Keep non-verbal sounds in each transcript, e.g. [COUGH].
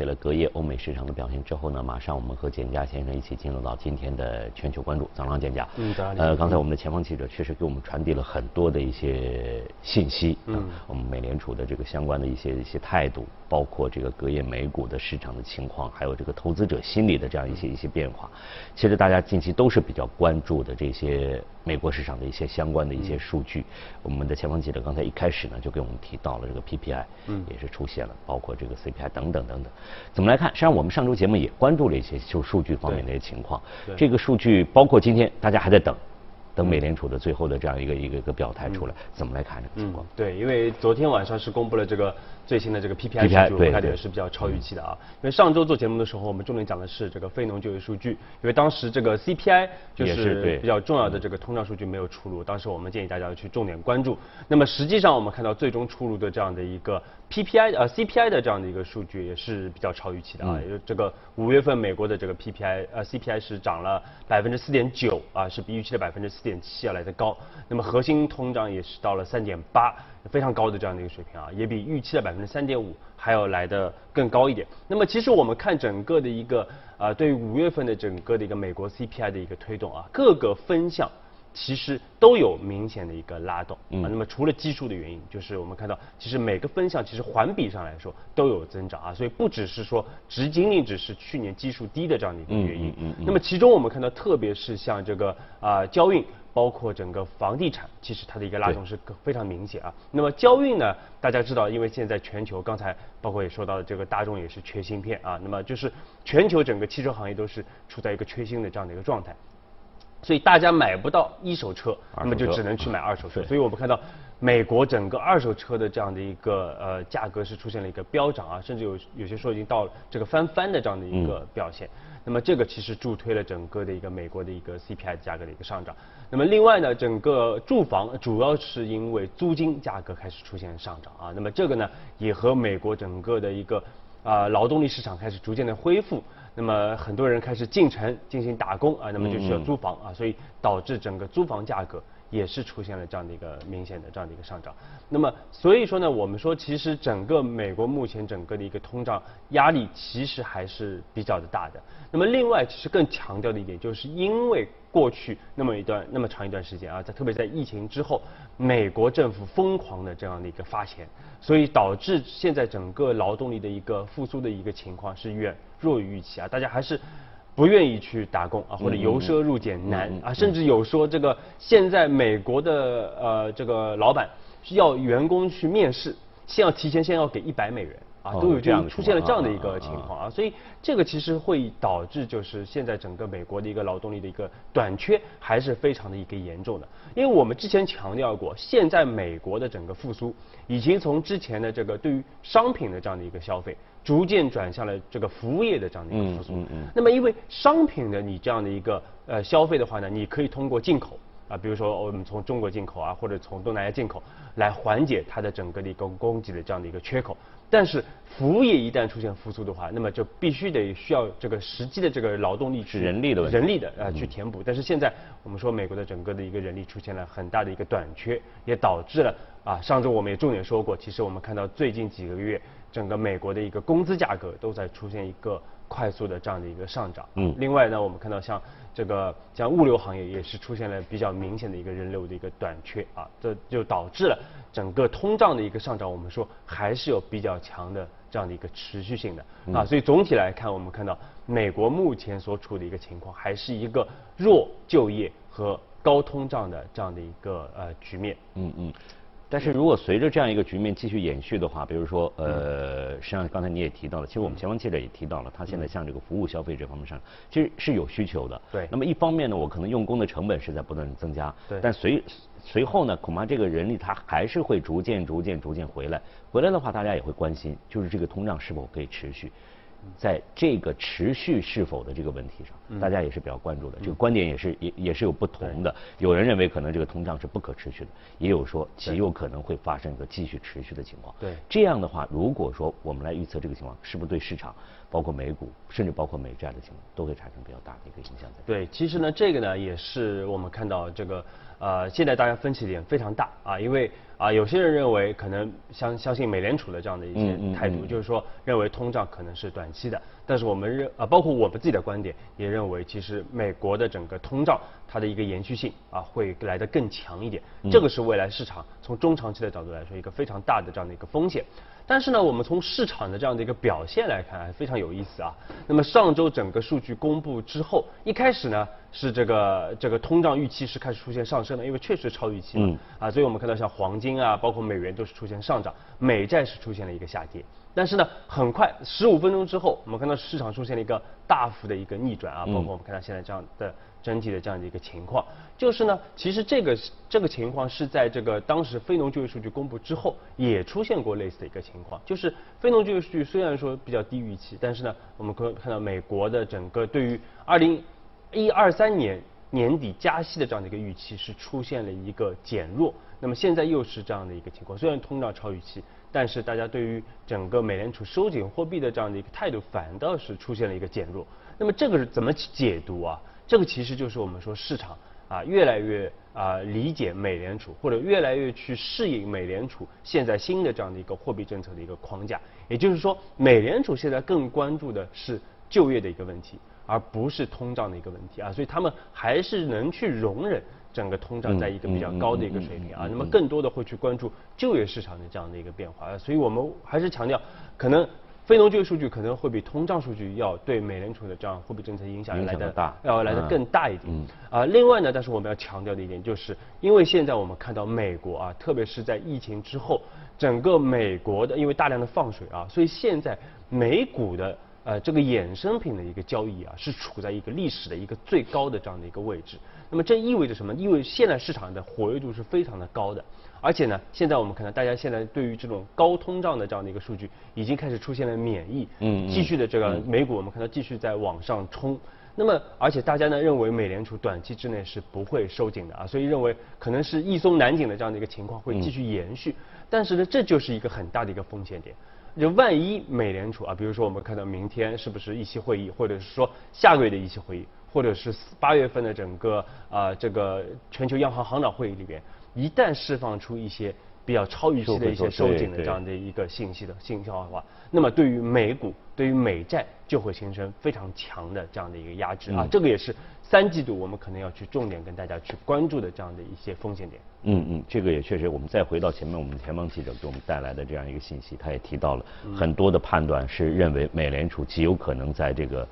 给了隔夜欧美市场的表现之后呢，马上我们和简佳先生一起进入到今天的全球关注。早上，简佳。嗯，早上。呃，刚才我们的前方记者确实给我们传递了很多的一些信息。嗯。我们美联储的这个相关的一些一些态度，包括这个隔夜美股的市场的情况，还有这个投资者心理的这样一些一些变化。其实大家近期都是比较关注的这些美国市场的一些相关的一些数据。我们的前方记者刚才一开始呢就给我们提到了这个 PPI，嗯，也是出现了，包括这个 CPI 等等等等。怎么来看？实际上，我们上周节目也关注了一些就数据方面的一些情况。这个数据包括今天大家还在等。等美联储的最后的这样一个一个一个表态出来，怎么来看这个情况？对，因为昨天晚上是公布了这个最新的这个 PPI 数据，我看也是比较超预期的啊。因为上周做节目的时候，我们重点讲的是这个非农就业数据，因为当时这个 CPI 就是比较重要的这个通胀数据没有出炉，当时我们建议大家去重点关注。那么实际上我们看到最终出炉的这样的一个 PPI 呃 CPI 的这样的一个数据也是比较超预期的啊。因为这个五月份美国的这个 PPI 呃 CPI 是涨了百分之四点九啊，是比预期的百分之四点七要来的高。那么核心通胀也是到了三点八，非常高的这样的一个水平啊，也比预期的百分之三点五还要来的更高一点。那么其实我们看整个的一个啊，对于五月份的整个的一个美国 CPI 的一个推动啊，各个分项。其实都有明显的一个拉动啊，那么除了基数的原因，就是我们看到其实每个分项其实环比上来说都有增长啊，所以不只是说只仅仅只是去年基数低的这样的一个原因。嗯嗯。那么其中我们看到，特别是像这个啊交运，包括整个房地产，其实它的一个拉动是非常明显啊。那么交运呢，大家知道，因为现在全球刚才包括也说到的，这个大众也是缺芯片啊，那么就是全球整个汽车行业都是处在一个缺芯的这样的一个状态。所以大家买不到一手车，那么就只能去买二手车。所以我们看到美国整个二手车的这样的一个呃价格是出现了一个飙涨啊，甚至有有些说已经到了这个翻番的这样的一个表现。那么这个其实助推了整个的一个美国的一个 CPI 价格的一个上涨。那么另外呢，整个住房主要是因为租金价格开始出现上涨啊。那么这个呢也和美国整个的一个啊劳动力市场开始逐渐的恢复。那么很多人开始进城进行打工啊，那么就需要租房啊，所以导致整个租房价格也是出现了这样的一个明显的这样的一个上涨。那么所以说呢，我们说其实整个美国目前整个的一个通胀压力其实还是比较的大的。那么另外其实更强调的一点，就是因为过去那么一段那么长一段时间啊，在特别在疫情之后，美国政府疯狂的这样的一个发钱，所以导致现在整个劳动力的一个复苏的一个情况是远。弱于预期啊，大家还是不愿意去打工啊，或者由奢入俭难啊，甚至有说这个现在美国的呃这个老板要员工去面试，先要提前先要给一百美元。啊，都有这样出现了这样的一个情况啊，所以这个其实会导致就是现在整个美国的一个劳动力的一个短缺还是非常的一个严重的，因为我们之前强调过，现在美国的整个复苏已经从之前的这个对于商品的这样的一个消费，逐渐转向了这个服务业的这样的一个复苏。那么因为商品的你这样的一个呃消费的话呢，你可以通过进口啊，比如说我们从中国进口啊，或者从东南亚进口来缓解它的整个的一个供给的这样的一个缺口。但是服务业一旦出现复苏的话，那么就必须得需要这个实际的这个劳动力是人力的人力的啊去填补。但是现在我们说美国的整个的一个人力出现了很大的一个短缺，也导致了啊上周我们也重点说过，其实我们看到最近几个月整个美国的一个工资价格都在出现一个快速的这样的一个上涨。嗯。另外呢，我们看到像这个像物流行业也是出现了比较明显的一个人流的一个短缺啊，这就导致了。整个通胀的一个上涨，我们说还是有比较强的这样的一个持续性的啊，所以总体来看，我们看到美国目前所处的一个情况，还是一个弱就业和高通胀的这样的一个呃局面。嗯嗯。但是如果随着这样一个局面继续延续的话，比如说呃，实际上刚才你也提到了，其实我们前方记者也提到了，他现在向这个服务消费这方面上，其实是有需求的。对。那么一方面呢，我可能用工的成本是在不断增加。对。但随随后呢，恐怕这个人力他还是会逐渐、逐渐、逐渐回来。回来的话，大家也会关心，就是这个通胀是否可以持续。在这个持续是否的这个问题上，大家也是比较关注的。这个观点也是也也是有不同的。有人认为可能这个通胀是不可持续的，也有说极有可能会发生一个继续持续的情况。对，这样的话，如果说我们来预测这个情况，是不是对市场，包括美股，甚至包括美债的情况，都会产生比较大的一个影响？对，其实呢，这个呢，也是我们看到这个呃，现在大家分歧点非常大啊，因为。啊，有些人认为可能相相信美联储的这样的一些态度，就是说认为通胀可能是短期的。但是我们认啊，包括我们自己的观点也认为，其实美国的整个通胀它的一个延续性啊会来得更强一点。这个是未来市场从中长期的角度来说一个非常大的这样的一个风险。但是呢，我们从市场的这样的一个表现来看，非常有意思啊。那么上周整个数据公布之后，一开始呢。是这个这个通胀预期是开始出现上升的，因为确实超预期嘛，啊，所以我们看到像黄金啊，包括美元都是出现上涨，美债是出现了一个下跌。但是呢，很快十五分钟之后，我们看到市场出现了一个大幅的一个逆转啊，包括我们看到现在这样的整体的这样的一个情况，就是呢，其实这个这个情况是在这个当时非农就业数据公布之后也出现过类似的一个情况，就是非农就业数据虽然说比较低预期，但是呢，我们可以看到美国的整个对于二零。一二三年年底加息的这样的一个预期是出现了一个减弱，那么现在又是这样的一个情况，虽然通胀超预期，但是大家对于整个美联储收紧货币的这样的一个态度反倒是出现了一个减弱，那么这个是怎么解读啊？这个其实就是我们说市场啊越来越啊理解美联储，或者越来越去适应美联储现在新的这样的一个货币政策的一个框架，也就是说美联储现在更关注的是就业的一个问题。而不是通胀的一个问题啊，所以他们还是能去容忍整个通胀在一个比较高的一个水平啊。那么更多的会去关注就业市场的这样的一个变化，所以我们还是强调，可能非农就业数据可能会比通胀数据要对美联储的这样货币政策影响要来的大，要来的更大一点。啊，另外呢，但是我们要强调的一点就是，因为现在我们看到美国啊，特别是在疫情之后，整个美国的因为大量的放水啊，所以现在美股的。呃，这个衍生品的一个交易啊，是处在一个历史的一个最高的这样的一个位置。那么这意味着什么？意味现在市场的活跃度是非常的高的。而且呢，现在我们看到大家现在对于这种高通胀的这样的一个数据，已经开始出现了免疫，嗯，继续的这个美股我们看到继续在往上冲。那么而且大家呢认为美联储短期之内是不会收紧的啊，所以认为可能是易松难紧的这样的一个情况会继续延续。但是呢，这就是一个很大的一个风险点。就万一美联储啊，比如说我们看到明天是不是议息会议，或者是说下个月的议息会议，或者是八月份的整个啊这个全球央行行长会议里边，一旦释放出一些比较超预期的一些收紧的这样的一个信息的信号的话，那么对于美股、对于美债就会形成非常强的这样的一个压制啊，这个也是。三季度我们可能要去重点跟大家去关注的这样的一些风险点。嗯嗯，这个也确实，我们再回到前面我们前方记者给我们带来的这样一个信息，他也提到了很多的判断是认为美联储极有可能在这个。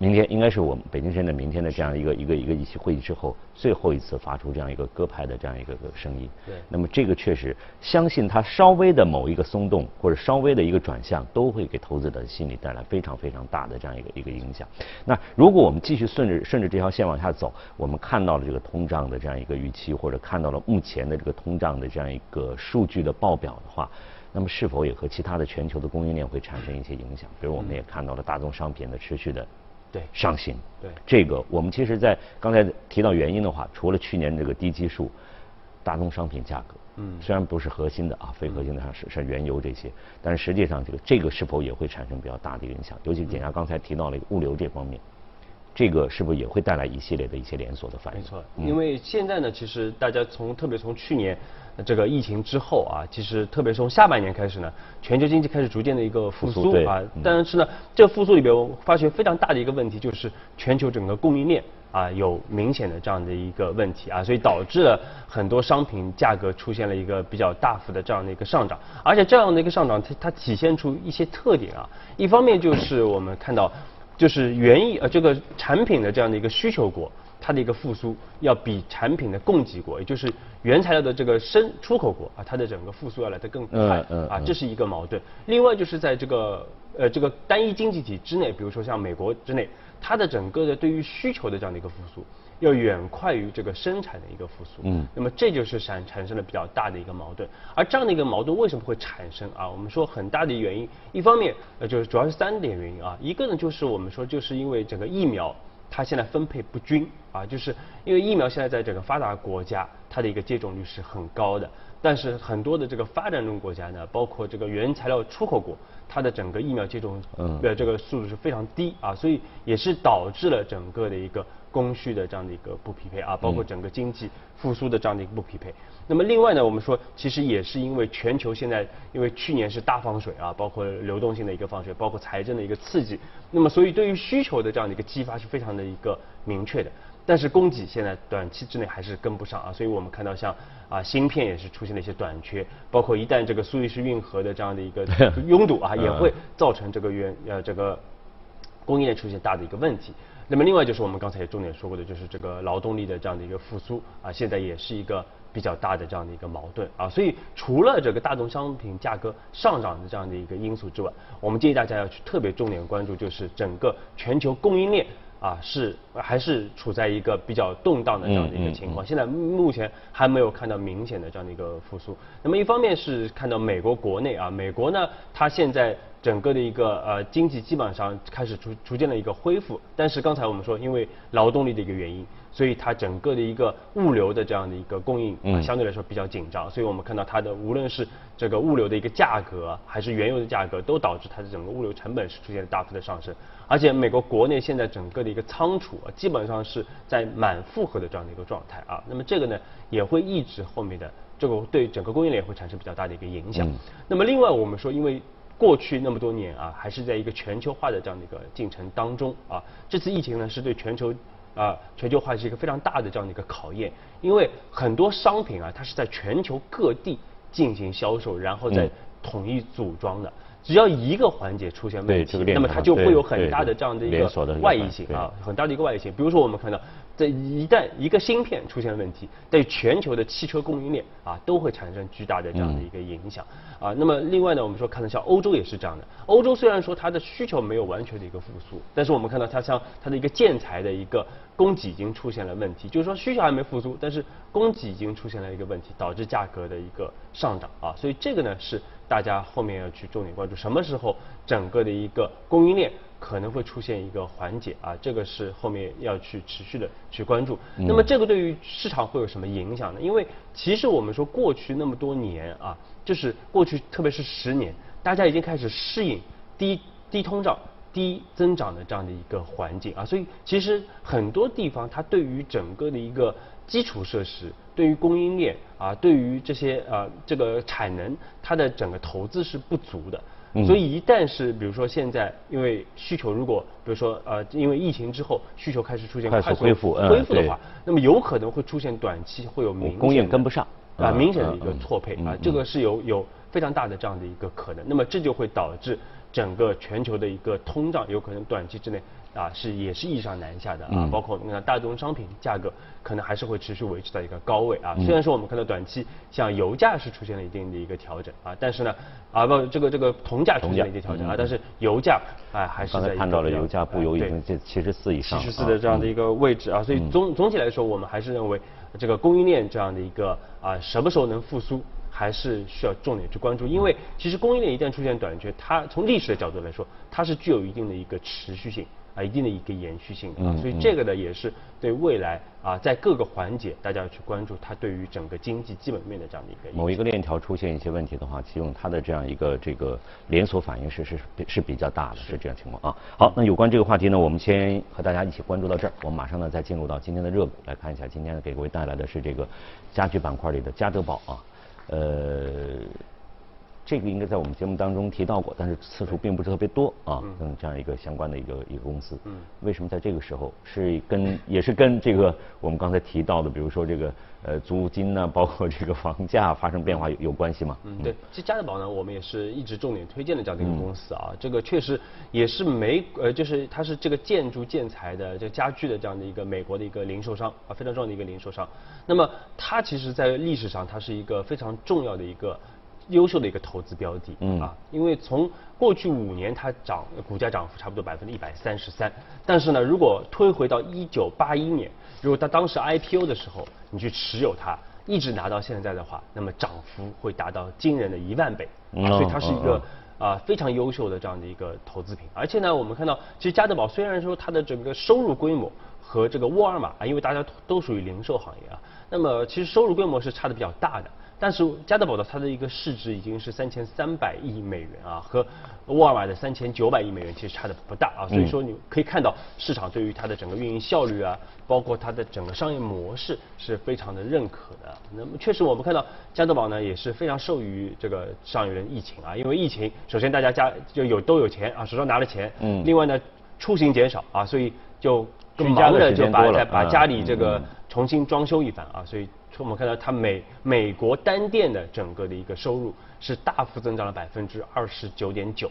明天应该是我们北京时间的明天的这样一个一个一个议息会议之后，最后一次发出这样一个鸽派的这样一个个声音。对。那么这个确实，相信它稍微的某一个松动或者稍微的一个转向，都会给投资者心理带来非常非常大的这样一个一个影响。那如果我们继续顺着顺着这条线往下走，我们看到了这个通胀的这样一个预期，或者看到了目前的这个通胀的这样一个数据的报表的话，那么是否也和其他的全球的供应链会产生一些影响？比如我们也看到了大宗商品的持续的。对，上行。对，这个我们其实，在刚才提到原因的话，除了去年这个低基数，大宗商品价格，嗯，虽然不是核心的啊，非核心的上是是原油这些，但是实际上这个这个是否也会产生比较大的影响？尤其简家刚才提到了物流这方面，这个是不是也会带来一系列的一些连锁的反应？没错，因为现在呢，其实大家从特别从去年。这个疫情之后啊，其实特别从下半年开始呢，全球经济开始逐渐的一个复苏啊。但是呢，这复苏里边我发觉非常大的一个问题就是全球整个供应链啊有明显的这样的一个问题啊，所以导致了很多商品价格出现了一个比较大幅的这样的一个上涨。而且这样的一个上涨，它它体现出一些特点啊。一方面就是我们看到，就是原意呃这个产品的这样的一个需求国。它的一个复苏要比产品的供给国，也就是原材料的这个生出口国啊，它的整个复苏要来得更快啊，这是一个矛盾。另外就是在这个呃这个单一经济体之内，比如说像美国之内，它的整个的对于需求的这样的一个复苏，要远快于这个生产的一个复苏。嗯，那么这就是产产生了比较大的一个矛盾。而这样的一个矛盾为什么会产生啊？我们说很大的原因，一方面呃就是主要是三点原因啊，一个呢就是我们说就是因为整个疫苗它现在分配不均。啊，就是因为疫苗现在在整个发达国家，它的一个接种率是很高的，但是很多的这个发展中国家呢，包括这个原材料出口国，它的整个疫苗接种的这个速度是非常低啊，所以也是导致了整个的一个供需的这样的一个不匹配啊，包括整个经济复苏的这样的一个不匹配。那么另外呢，我们说其实也是因为全球现在因为去年是大放水啊，包括流动性的一个放水，包括财政的一个刺激，那么所以对于需求的这样的一个激发是非常的一个明确的。但是供给现在短期之内还是跟不上啊，所以我们看到像啊芯片也是出现了一些短缺，包括一旦这个苏伊士运河的这样的一个 [LAUGHS] 拥堵啊，也会造成这个原呃这个供应链出现大的一个问题。那么另外就是我们刚才也重点说过的，就是这个劳动力的这样的一个复苏啊，现在也是一个比较大的这样的一个矛盾啊。所以除了这个大宗商品价格上涨的这样的一个因素之外，我们建议大家要去特别重点关注，就是整个全球供应链。啊，是还是处在一个比较动荡的这样的一个情况。现在目前还没有看到明显的这样的一个复苏。那么一方面是看到美国国内啊，美国呢，它现在整个的一个呃经济基本上开始逐逐渐的一个恢复。但是刚才我们说，因为劳动力的一个原因，所以它整个的一个物流的这样的一个供应啊，相对来说比较紧张。所以我们看到它的无论是这个物流的一个价格，还是原油的价格，都导致它的整个物流成本是出现了大幅的上升。而且美国国内现在整个的一个仓储啊，基本上是在满负荷的这样的一个状态啊。那么这个呢，也会抑制后面的这个对整个供应链会产生比较大的一个影响。那么另外我们说，因为过去那么多年啊，还是在一个全球化的这样的一个进程当中啊，这次疫情呢是对全球啊全球化是一个非常大的这样的一个考验，因为很多商品啊，它是在全球各地进行销售，然后再统一组装的。只要一个环节出现问题，那么它就会有很大的这样的一个外溢性啊，很大的一个外溢性。比如说我们看到，这一旦一个芯片出现问题，对全球的汽车供应链啊都会产生巨大的这样的一个影响啊。那么另外呢，我们说看到像欧洲也是这样的，欧洲虽然说它的需求没有完全的一个复苏，但是我们看到它像它的一个建材的一个供给已经出现了问题，就是说需求还没复苏，但是供给已经出现了一个问题，导致价格的一个上涨啊。所以这个呢是。大家后面要去重点关注，什么时候整个的一个供应链可能会出现一个缓解啊？这个是后面要去持续的去关注。那么这个对于市场会有什么影响呢？因为其实我们说过去那么多年啊，就是过去特别是十年，大家已经开始适应低低通胀、低增长的这样的一个环境啊，所以其实很多地方它对于整个的一个基础设施。对于供应链啊，对于这些呃这个产能，它的整个投资是不足的，所以一旦是比如说现在因为需求如果比如说呃因为疫情之后需求开始出现快速恢复恢复的话，那么有可能会出现短期会有明供应跟不上。啊明显的一个错配啊，这个是有有非常大的这样的一个可能，那么这就会导致整个全球的一个通胀有可能短期之内。啊，是也是易上难下的啊，包括我们看大宗商品价格可能还是会持续维持在一个高位啊。虽然说我们看到短期像油价是出现了一定的一个调整啊，但是呢，啊不，这个这个铜价出现了一定调整啊，但是油价啊还是在看到了油价布油已经在七十四以上，七十四的这样的一个位置啊，所以总总体来说，我们还是认为这个供应链这样的一个啊什么时候能复苏，还是需要重点去关注，因为其实供应链一旦出现短缺，它从历史的角度来说，它是具有一定的一个持续性。啊，一定的一个延续性啊，所以这个呢也是对未来啊，在各个环节大家要去关注它对于整个经济基本面的这样的一个某一个链条出现一些问题的话，其中它的这样一个这个连锁反应是是是比较大的，是这样情况啊。好，那有关这个话题呢，我们先和大家一起关注到这儿，我们马上呢再进入到今天的热股来看一下，今天呢给各位带来的是这个家居板块里的家得宝啊，呃。这个应该在我们节目当中提到过，但是次数并不是特别多啊。嗯，这样一个相关的一个一个公司，嗯，为什么在这个时候是跟也是跟这个我们刚才提到的，比如说这个呃租金呢，包括这个房价发生变化有有关系吗？嗯，对，其实家得宝呢，我们也是一直重点推荐的这样的一个公司啊。这个确实也是美呃，就是它是这个建筑建材的这家具的这样的一个美国的一个零售商啊，非常重要的一个零售商。那么它其实，在历史上它是一个非常重要的一个。优秀的一个投资标的嗯啊，因为从过去五年它涨股价涨幅差不多百分之一百三十三，但是呢，如果推回到一九八一年，如果它当时 IPO 的时候你去持有它，一直拿到现在的话，那么涨幅会达到惊人的一万倍，啊所以它是一个啊非常优秀的这样的一个投资品。而且呢，我们看到其实家得宝虽然说它的整个收入规模和这个沃尔玛啊，因为大家都属于零售行业啊，那么其实收入规模是差的比较大的。但是加德宝的它的一个市值已经是三千三百亿美元啊，和沃尔玛的三千九百亿美元其实差的不大啊，所以说你可以看到市场对于它的整个运营效率啊，包括它的整个商业模式是非常的认可的。那么确实我们看到加德宝呢也是非常受益于这个上一轮疫情啊，因为疫情首先大家家就有都有钱啊，手上拿了钱，嗯，另外呢出行减少啊，所以就更忙的就把把家里这个重新装修一番啊，所以。我们看到它美美国单店的整个的一个收入是大幅增长了百分之二十九点九，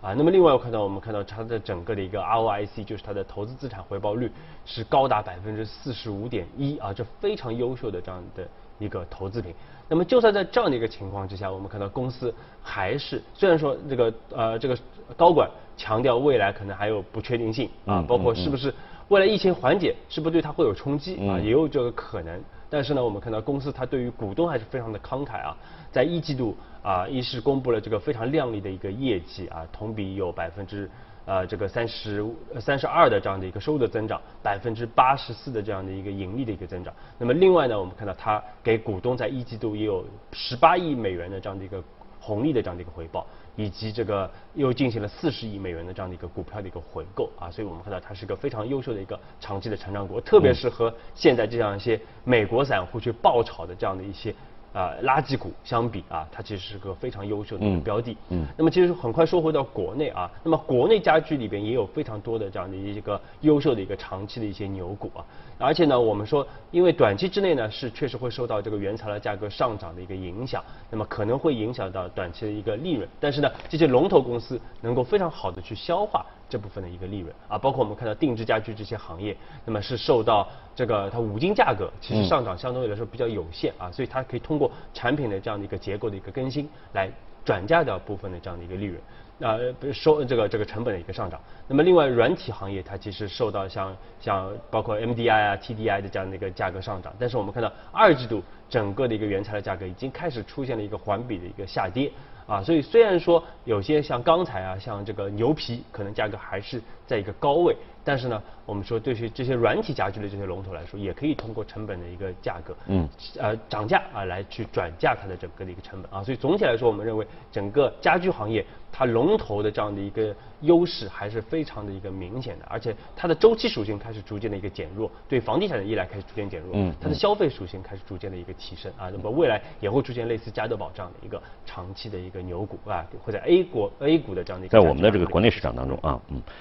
啊，那么另外我看到我们看到它的整个的一个 ROIC 就是它的投资资产回报率是高达百分之四十五点一啊，这非常优秀的这样的一个投资品。那么就算在这样的一个情况之下，我们看到公司还是虽然说这个呃这个高管强调未来可能还有不确定性啊，包括是不是未来疫情缓解是不是对它会有冲击啊，也有这个可能。但是呢，我们看到公司它对于股东还是非常的慷慨啊，在一季度啊，一是公布了这个非常靓丽的一个业绩啊，同比有百分之呃这个三十三十二的这样的一个收入的增长，百分之八十四的这样的一个盈利的一个增长。那么另外呢，我们看到它给股东在一季度也有十八亿美元的这样的一个红利的这样的一个回报。以及这个又进行了四十亿美元的这样的一个股票的一个回购啊，所以我们看到它是一个非常优秀的一个长期的成长股，特别是和现在这样一些美国散户去爆炒的这样的一些。啊，垃圾股相比啊，它其实是个非常优秀的一个标的。嗯。那么其实很快说回到国内啊，那么国内家居里边也有非常多的这样的一个优秀的一个长期的一些牛股啊。而且呢，我们说，因为短期之内呢是确实会受到这个原材料价格上涨的一个影响，那么可能会影响到短期的一个利润。但是呢，这些龙头公司能够非常好的去消化。这部分的一个利润啊，包括我们看到定制家居这些行业，那么是受到这个它五金价格其实上涨相对来说比较有限啊，所以它可以通过产品的这样的一个结构的一个更新来转嫁掉部分的这样的一个利润，啊，收这个这个成本的一个上涨。那么另外软体行业它其实受到像像包括 MDI 啊 TDI 的这样的一个价格上涨，但是我们看到二季度整个的一个原材料价格已经开始出现了一个环比的一个下跌。啊，所以虽然说有些像钢材啊，像这个牛皮，可能价格还是在一个高位，但是呢，我们说对于这些软体家居的这些龙头来说，也可以通过成本的一个价格，嗯，呃，涨价啊，来去转嫁它的整个的一个成本啊。所以总体来说，我们认为整个家居行业它龙头的这样的一个优势还是非常的一个明显的，而且它的周期属性开始逐渐的一个减弱，对房地产的依赖开始逐渐减弱，嗯，它的消费属性开始逐渐的一个提升啊。那么未来也会出现类似加德宝这样的一个长期的一个。牛股啊，会在 A 股 A 股的这样的一个，在我们的这个国内市场当中啊，嗯。